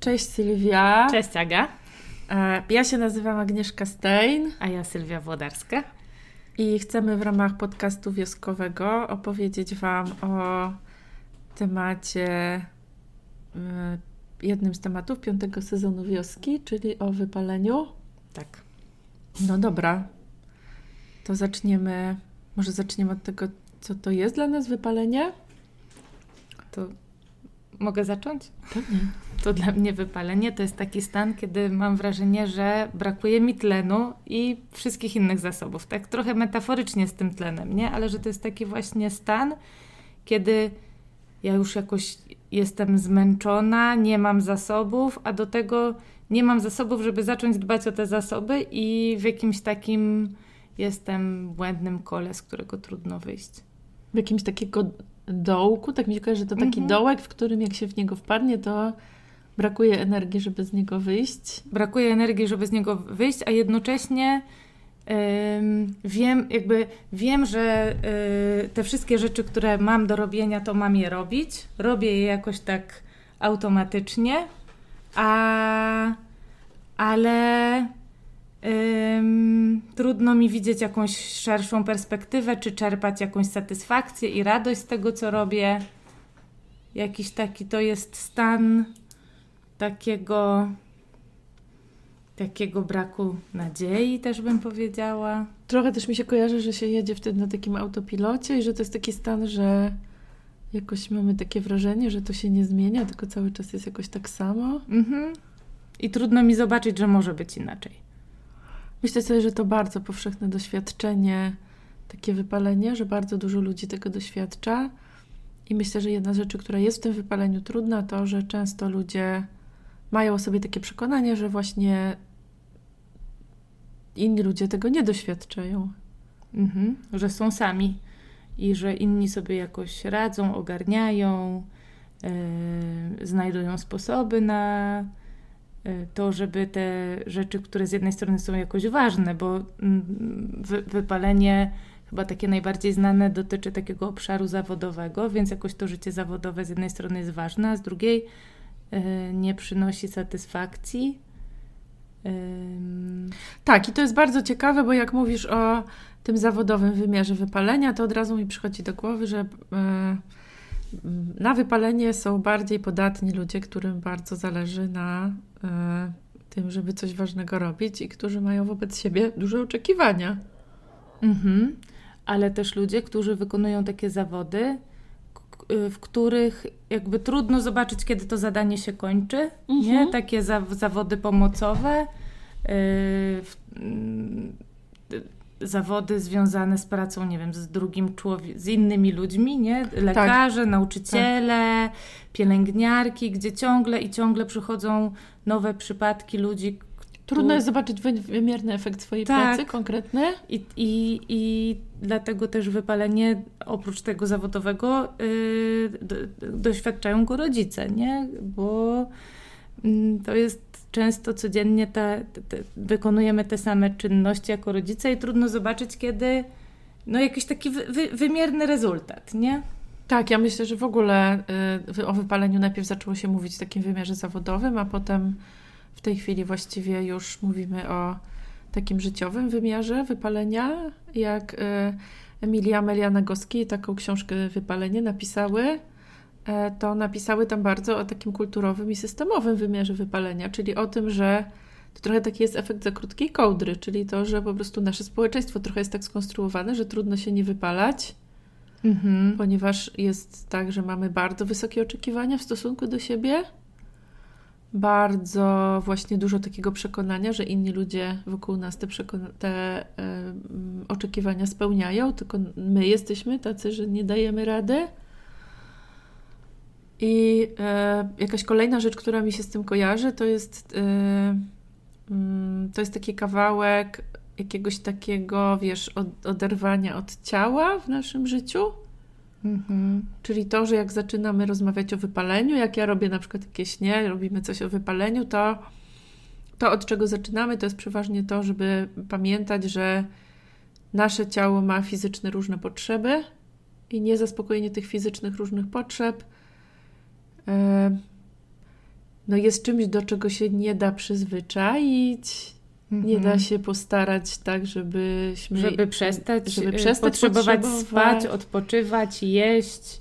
Cześć Sylwia. Cześć Aga. E, ja się nazywam Agnieszka Stein. A ja Sylwia Włodarska. I chcemy w ramach podcastu wioskowego opowiedzieć Wam o temacie, jednym z tematów piątego sezonu wioski, czyli o wypaleniu. Tak. No dobra. To zaczniemy, może zaczniemy od tego, co to jest dla nas wypalenie? To mogę zacząć? Pewnie. To dla mnie wypalenie to jest taki stan, kiedy mam wrażenie, że brakuje mi tlenu i wszystkich innych zasobów. Tak trochę metaforycznie z tym tlenem, nie? Ale że to jest taki właśnie stan, kiedy ja już jakoś jestem zmęczona, nie mam zasobów, a do tego nie mam zasobów, żeby zacząć dbać o te zasoby i w jakimś takim jestem błędnym kole, z którego trudno wyjść. W jakimś takiego dołku, tak mi się kojarzy, że to taki Mhm. dołek, w którym jak się w niego wpadnie, to brakuje energii, żeby z niego wyjść. brakuje energii, żeby z niego wyjść, a jednocześnie ym, wiem, jakby wiem, że y, te wszystkie rzeczy, które mam do robienia, to mam je robić. Robię je jakoś tak automatycznie, a ale ym, trudno mi widzieć jakąś szerszą perspektywę, czy czerpać jakąś satysfakcję i radość z tego, co robię. Jakiś taki to jest stan takiego takiego braku nadziei też bym powiedziała. Trochę też mi się kojarzy, że się jedzie wtedy na takim autopilocie i że to jest taki stan, że jakoś mamy takie wrażenie, że to się nie zmienia, tylko cały czas jest jakoś tak samo. Mhm. I trudno mi zobaczyć, że może być inaczej. Myślę sobie, że to bardzo powszechne doświadczenie, takie wypalenie, że bardzo dużo ludzi tego doświadcza. I myślę, że jedna z rzeczy, która jest w tym wypaleniu trudna, to, że często ludzie mają o sobie takie przekonanie, że właśnie inni ludzie tego nie doświadczają. Mhm. Że są sami i że inni sobie jakoś radzą, ogarniają, yy, znajdują sposoby na to, żeby te rzeczy, które z jednej strony są jakoś ważne, bo mm, wy, wypalenie chyba takie najbardziej znane dotyczy takiego obszaru zawodowego, więc jakoś to życie zawodowe z jednej strony jest ważne, a z drugiej yy, nie przynosi satysfakcji. Tak, i to jest bardzo ciekawe, bo jak mówisz o tym zawodowym wymiarze wypalenia, to od razu mi przychodzi do głowy, że e, na wypalenie są bardziej podatni ludzie, którym bardzo zależy na e, tym, żeby coś ważnego robić i którzy mają wobec siebie duże oczekiwania. Mhm. Ale też ludzie, którzy wykonują takie zawody, y, w których jakby trudno zobaczyć, kiedy to zadanie się kończy. Nie? Mhm. Takie za zawody pomocowe, y, mm, zawody związane z pracą, nie wiem, z drugim człowiekiem, z innymi ludźmi, nie? Lekarze, nauczyciele, pielęgniarki, gdzie ciągle i ciągle przychodzą nowe przypadki ludzi, Trudno jest zobaczyć wy- wymierny efekt swojej Tak. pracy, konkretny. I, i, I dlatego też wypalenie, oprócz tego zawodowego, yy, do, doświadczają go rodzice, nie? Bo mm, to jest często codziennie, te, te, wykonujemy te same czynności jako rodzice i trudno zobaczyć, kiedy no, jakiś taki wy, wy, wymierny rezultat, nie? Tak, ja myślę, że w ogóle y, o wypaleniu najpierw zaczęło się mówić w takim wymiarze zawodowym, a potem w tej chwili właściwie już mówimy o takim życiowym wymiarze wypalenia, jak y, Emilia Amelia Nagowski taką książkę Wypalenie napisały, to napisały tam bardzo o takim kulturowym i systemowym wymiarze wypalenia, czyli o tym, że to trochę taki jest efekt za krótkiej kołdry, czyli to, że po prostu nasze społeczeństwo trochę jest tak skonstruowane, że trudno się nie wypalać, Mhm. ponieważ jest tak, że mamy bardzo wysokie oczekiwania w stosunku do siebie. Bardzo właśnie dużo takiego przekonania, że inni ludzie wokół nas te, te em, oczekiwania spełniają, tylko my jesteśmy tacy, że nie dajemy rady. I e, jakaś kolejna rzecz, która mi się z tym kojarzy, to jest, e, mm, to jest taki kawałek jakiegoś takiego, wiesz, od, oderwania od ciała w naszym życiu. Mhm. Czyli to, że jak zaczynamy rozmawiać o wypaleniu, jak ja robię na przykład jakieś nie, robimy coś o wypaleniu, to to od czego zaczynamy, to jest przeważnie to, żeby pamiętać, że nasze ciało ma fizyczne różne potrzeby i niezaspokojenie tych fizycznych różnych potrzeb no jest czymś, do czego się nie da przyzwyczaić, nie da Mhm. się postarać tak, żebyśmy... Żeby przestać, żeby y, przestać potrzebować potrzebować. spać, odpoczywać, jeść,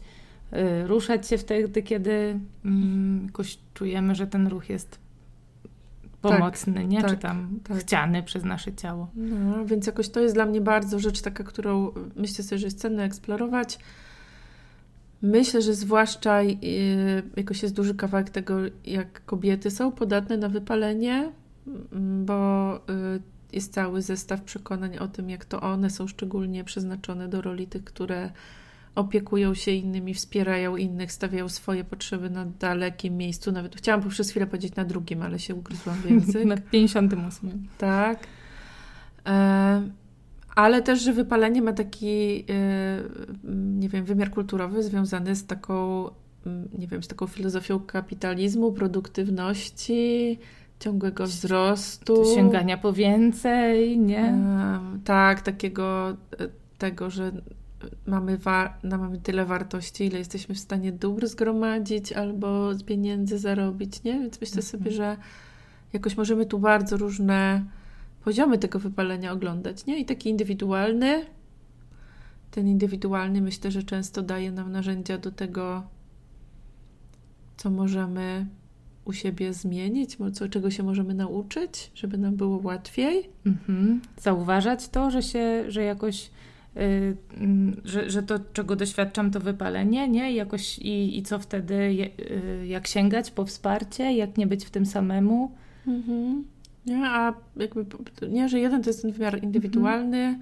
y, ruszać się wtedy, kiedy mm, jakoś czujemy, że ten ruch jest pomocny, nie? tak, Czy tam tak. chciany przez nasze ciało. No, więc jakoś to jest dla mnie bardzo rzecz taka, którą myślę sobie, że jest cenne eksplorować. Myślę, że zwłaszcza yy, jakoś jest duży kawałek tego, jak kobiety są podatne na wypalenie, mm, bo yy, jest cały zestaw przekonań o tym, jak to one są szczególnie przeznaczone do roli tych, które opiekują się innymi, wspierają innych, stawiają swoje potrzeby na dalekim miejscu. Nawet chciałam przez chwilę powiedzieć na drugim, ale się ugryzłam w język. Na 58. Tak. E, ale też, że wypalenie ma taki, e, nie wiem, wymiar kulturowy związany z taką, mm, nie wiem, z taką filozofią kapitalizmu, produktywności, ciągłego wzrostu. Sięgania po więcej, nie? Tak, takiego e, tego, że mamy, wa- no, mamy tyle wartości, ile jesteśmy w stanie dóbr zgromadzić albo z pieniędzy zarobić, nie? Więc myślę Mhm. sobie, że jakoś możemy tu bardzo różne poziomy tego wypalenia oglądać, nie? I taki indywidualny, ten indywidualny myślę, że często daje nam narzędzia do tego, co możemy u siebie zmienić, co, czego się możemy nauczyć, żeby nam było łatwiej. Mhm. Zauważać to, że się, że jakoś, y, mm, że, że to, czego doświadczam, to wypalenie, nie? I jakoś, i, i co wtedy, je- y, jak sięgać po wsparcie, jak nie być w tym samemu. Mhm. Nie, a jakby, nie, że jeden to jest ten wymiar indywidualny,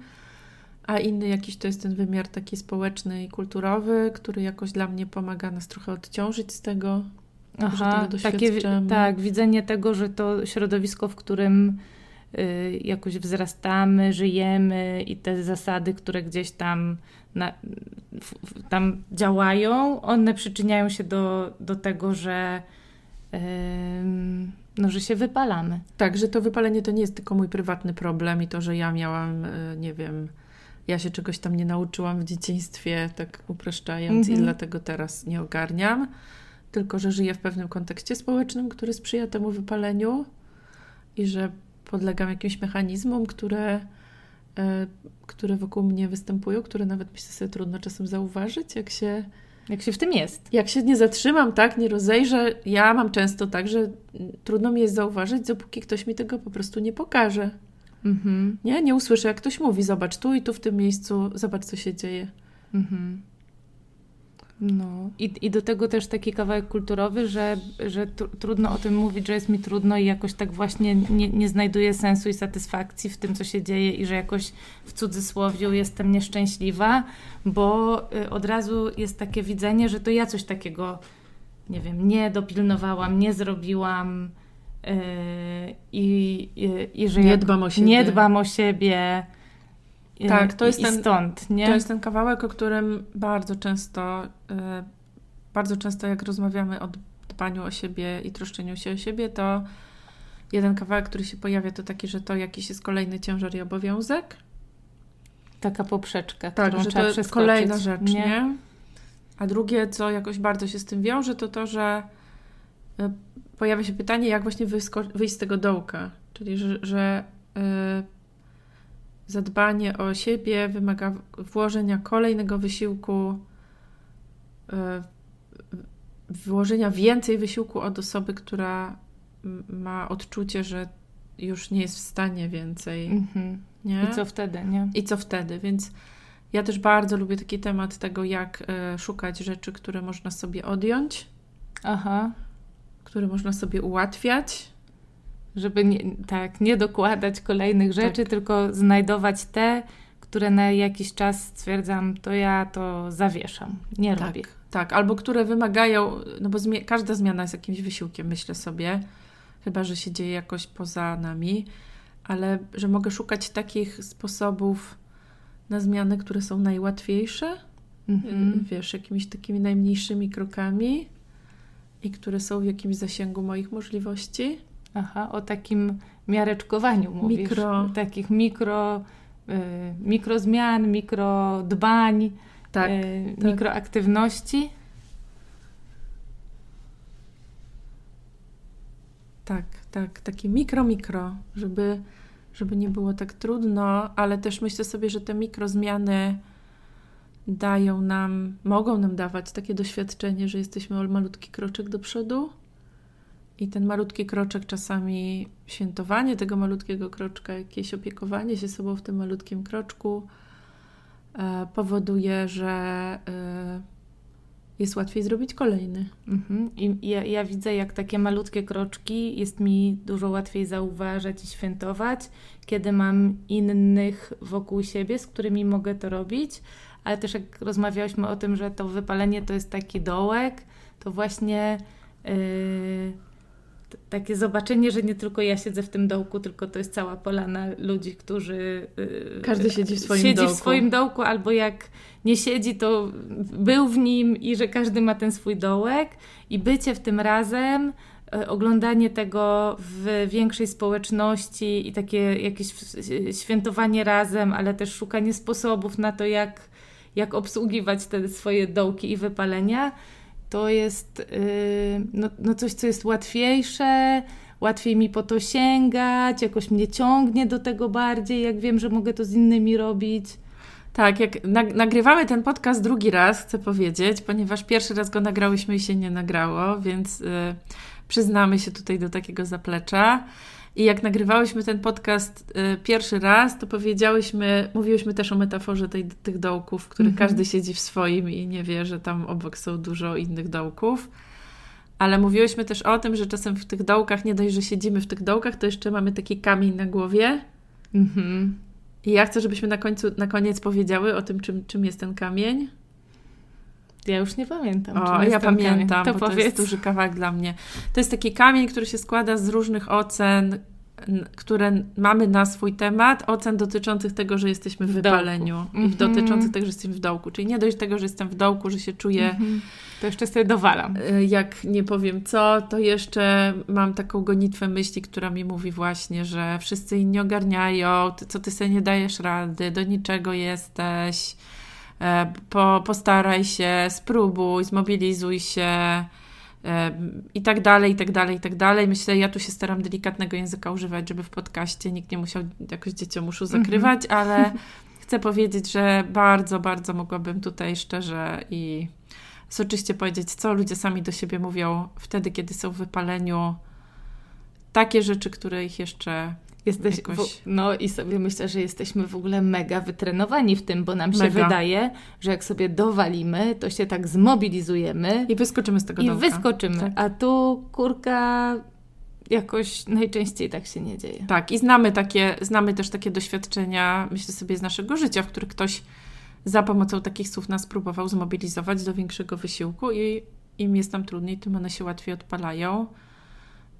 a inny jakiś to jest ten wymiar taki społeczny i kulturowy, który jakoś dla mnie pomaga nas trochę odciążyć z tego. tego takie, tak, widzenie tego, że to środowisko, w którym y, jakoś wzrastamy, żyjemy i te zasady, które gdzieś tam, na, w, tam działają, one przyczyniają się do, do tego, że, no, że się wypalamy. Tak, że to wypalenie to nie jest tylko mój prywatny problem i to, że ja miałam, y, nie wiem, ja się czegoś tam nie nauczyłam w dzieciństwie, tak upraszczając, Mhm. i dlatego teraz nie ogarniam, tylko że żyję w pewnym kontekście społecznym, który sprzyja temu wypaleniu i że podlegam jakimś mechanizmom, które, y, które wokół mnie występują, które nawet myślę sobie trudno czasem zauważyć, jak się Jak się w tym jest. jak się nie zatrzymam, tak, nie rozejrzę, ja mam często tak, że trudno mi jest zauważyć, dopóki ktoś mi tego po prostu nie pokaże. Mhm. Nie, nie usłyszę, jak ktoś mówi, zobacz tu i tu w tym miejscu, zobacz, co się dzieje. Mhm. No. I, I do tego też taki kawałek kulturowy, że, że tr- trudno o tym mówić, że jest mi trudno i jakoś tak właśnie nie, nie znajduję sensu i satysfakcji w tym, co się dzieje i że jakoś w cudzysłowie jestem nieszczęśliwa, bo y, od razu jest takie widzenie, że to ja coś takiego, nie wiem, nie dopilnowałam, nie zrobiłam y, i, i, że Nie dbam o siebie. nie dbam o siebie. Tak, to jest ten- stąd, nie? To jest ten kawałek, o którym bardzo często, y, bardzo często jak rozmawiamy o dbaniu o siebie i troszczeniu się o siebie, to jeden kawałek, który się pojawia, to taki, że to jakiś jest kolejny ciężar i obowiązek. Taka poprzeczka, Tak, którą że trzeba to przeskoczyć. kolejna rzecz, nie? A drugie, co jakoś bardzo się z tym wiąże, to to, że y, pojawia się pytanie, jak właśnie wyjść z tego dołka. Czyli, że, że y, zadbanie o siebie wymaga włożenia kolejnego wysiłku, y, włożenia więcej wysiłku od osoby, która ma odczucie, że już nie jest w stanie więcej. Mhm. Nie? I co wtedy, nie? I co wtedy? Więc ja też bardzo lubię taki temat tego, jak e, szukać rzeczy, które można sobie odjąć, Aha. które można sobie ułatwiać. Żeby nie, tak, nie dokładać kolejnych rzeczy, tylko znajdować te, które na jakiś czas stwierdzam, to ja to zawieszam. Nie robię. Tak, tak. Albo które wymagają, no bo zmie- każda zmiana jest jakimś wysiłkiem, myślę sobie, chyba że się dzieje jakoś poza nami, ale że mogę szukać takich sposobów na zmiany, które są najłatwiejsze, Mhm. wiesz, jakimiś takimi najmniejszymi krokami i które są w jakimś zasięgu moich możliwości. Aha, o takim miareczkowaniu mówisz. Mikro. Takich mikro, y, mikrozmian, mikrodbań, Tak, y, tak. mikroaktywności. Tak, tak, takie mikro, mikro, żeby, żeby nie było tak trudno, ale też myślę sobie, że te mikro zmiany dają nam, mogą nam dawać takie doświadczenie, że jesteśmy o malutki kroczek do przodu. I ten malutki kroczek, czasami świętowanie tego malutkiego kroczka, jakieś opiekowanie się sobą w tym malutkim kroczku, e, powoduje, że e, jest łatwiej zrobić kolejny. Mhm. I ja, ja, widzę, jak takie malutkie kroczki jest mi dużo łatwiej zauważać i świętować, kiedy mam innych wokół siebie, z którymi mogę to robić. Ale też jak rozmawiałyśmy o tym, że to wypalenie to jest taki dołek, to właśnie. Yy, takie zobaczenie, że nie tylko ja siedzę w tym dołku, tylko to jest cała polana ludzi, którzy. Yy, Każdy siedzi w swoim siedzi dołku. w swoim dołku, albo jak nie siedzi, to był w nim i że każdy ma ten swój dołek. I bycie w tym razem, yy, oglądanie tego w większej społeczności i takie jakieś świętowanie razem, ale też szukanie sposobów na to, jak, jak obsługiwać te swoje dołki i wypalenia to jest yy, no, no coś, co jest łatwiejsze, łatwiej mi po to sięgać, jakoś mnie ciągnie do tego bardziej, jak wiem, że mogę to z innymi robić. Tak, jak nagrywamy ten podcast drugi raz, chcę powiedzieć, ponieważ pierwszy raz go nagrałyśmy i się nie nagrało, więc yy, przyznamy się tutaj do takiego zaplecza. I jak nagrywałyśmy ten podcast y, pierwszy raz, to powiedziałyśmy, mówiłyśmy też o metaforze tej, tych dołków, w których mhm. każdy siedzi w swoim i nie wie, że tam obok są dużo innych dołków. Ale mówiłyśmy też o tym, że czasem w tych dołkach, nie dość, że siedzimy w tych dołkach, to jeszcze mamy taki kamień na głowie. Mhm. I ja chcę, żebyśmy na, końcu, na koniec powiedziały o tym, czym, czym jest ten kamień. Ja już nie pamiętam. O, ja pamiętam, to to jest duży kawałek dla mnie. To jest taki kamień, który się składa z różnych ocen, które mamy na swój temat, ocen dotyczących tego, że jesteśmy w wypaleniu mm -hmm. i mhm. dotyczących tego, że jesteśmy w dołku. Czyli nie dość tego, że jestem w dołku, że się czuję. Mm -hmm. To jeszcze sobie dowalam. Y, jak nie powiem co, to jeszcze mam taką gonitwę myśli, która mi mówi właśnie, że wszyscy inni ogarniają, ty, co ty sobie nie dajesz rady, do niczego jesteś E, po, postaraj się, spróbuj, zmobilizuj się e, i tak dalej, i tak dalej, i tak dalej. Myślę, ja tu się staram delikatnego języka używać, żeby w podcaście nikt nie musiał jakoś dzieciom uszu mhm. zakrywać, mm -hmm. ale chcę powiedzieć, że bardzo, bardzo mogłabym tutaj szczerze i soczyście powiedzieć, co ludzie sami do siebie mówią wtedy, kiedy są w wypaleniu. Takie rzeczy, które ich jeszcze Jesteś, jakoś... w, no i sobie myślę, że jesteśmy w ogóle mega wytrenowani w tym, bo nam się mega. wydaje, że jak sobie dowalimy, to się tak zmobilizujemy. I wyskoczymy z tego I dołka. wyskoczymy. Tak. A tu kurka jakoś najczęściej tak się nie dzieje. Tak, i znamy takie, znamy też takie doświadczenia, myślę sobie, z naszego życia, w których ktoś za pomocą takich słów nas próbował zmobilizować do większego wysiłku i im jest nam trudniej, tym one się łatwiej odpalają.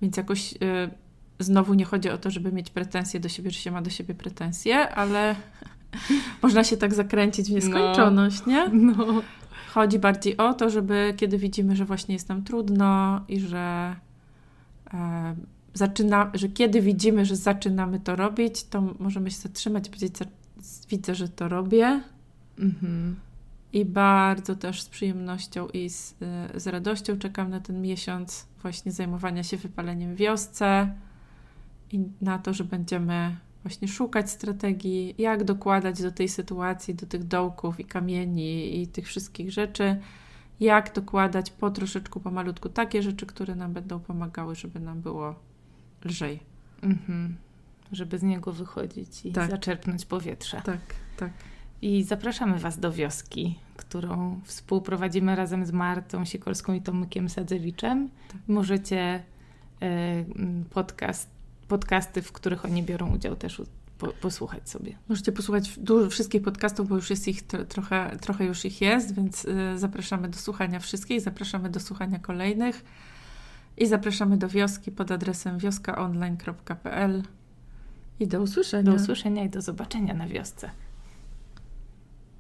Więc jakoś... Yy, znowu nie chodzi o to, żeby mieć pretensje do siebie, że się ma do siebie pretensje, ale można się tak zakręcić w nieskończoność, no. nie? No. Chodzi bardziej o to, żeby kiedy widzimy, że właśnie jest nam trudno i że e, zaczyna, że kiedy widzimy, że zaczynamy to robić, to możemy się zatrzymać i powiedzieć, widzę, że to robię. Mhm. I bardzo też z przyjemnością i z, e, z radością czekam na ten miesiąc właśnie zajmowania się wypaleniem wiosce i na to, że będziemy właśnie szukać strategii, jak dokładać do tej sytuacji, do tych dołków i kamieni i tych wszystkich rzeczy, jak dokładać po troszeczku, pomalutku takie rzeczy, które nam będą pomagały, żeby nam było lżej. Mhm. Żeby z niego wychodzić i tak. zaczerpnąć powietrze. Tak, tak. I zapraszamy Was do wioski, którą współprowadzimy razem z Martą Sikorską i Tomkiem Sadzewiczem. Tak. Możecie y, podcast podcasty, w których oni biorą udział, też po, posłuchać sobie. Możecie posłuchać dużo, wszystkich podcastów, bo już jest ich trochę, trochę już ich jest, więc y, zapraszamy do słuchania wszystkich, zapraszamy do słuchania kolejnych i zapraszamy do wioski pod adresem wioskaonline.pl i do usłyszenia. Do usłyszenia i do zobaczenia na wiosce.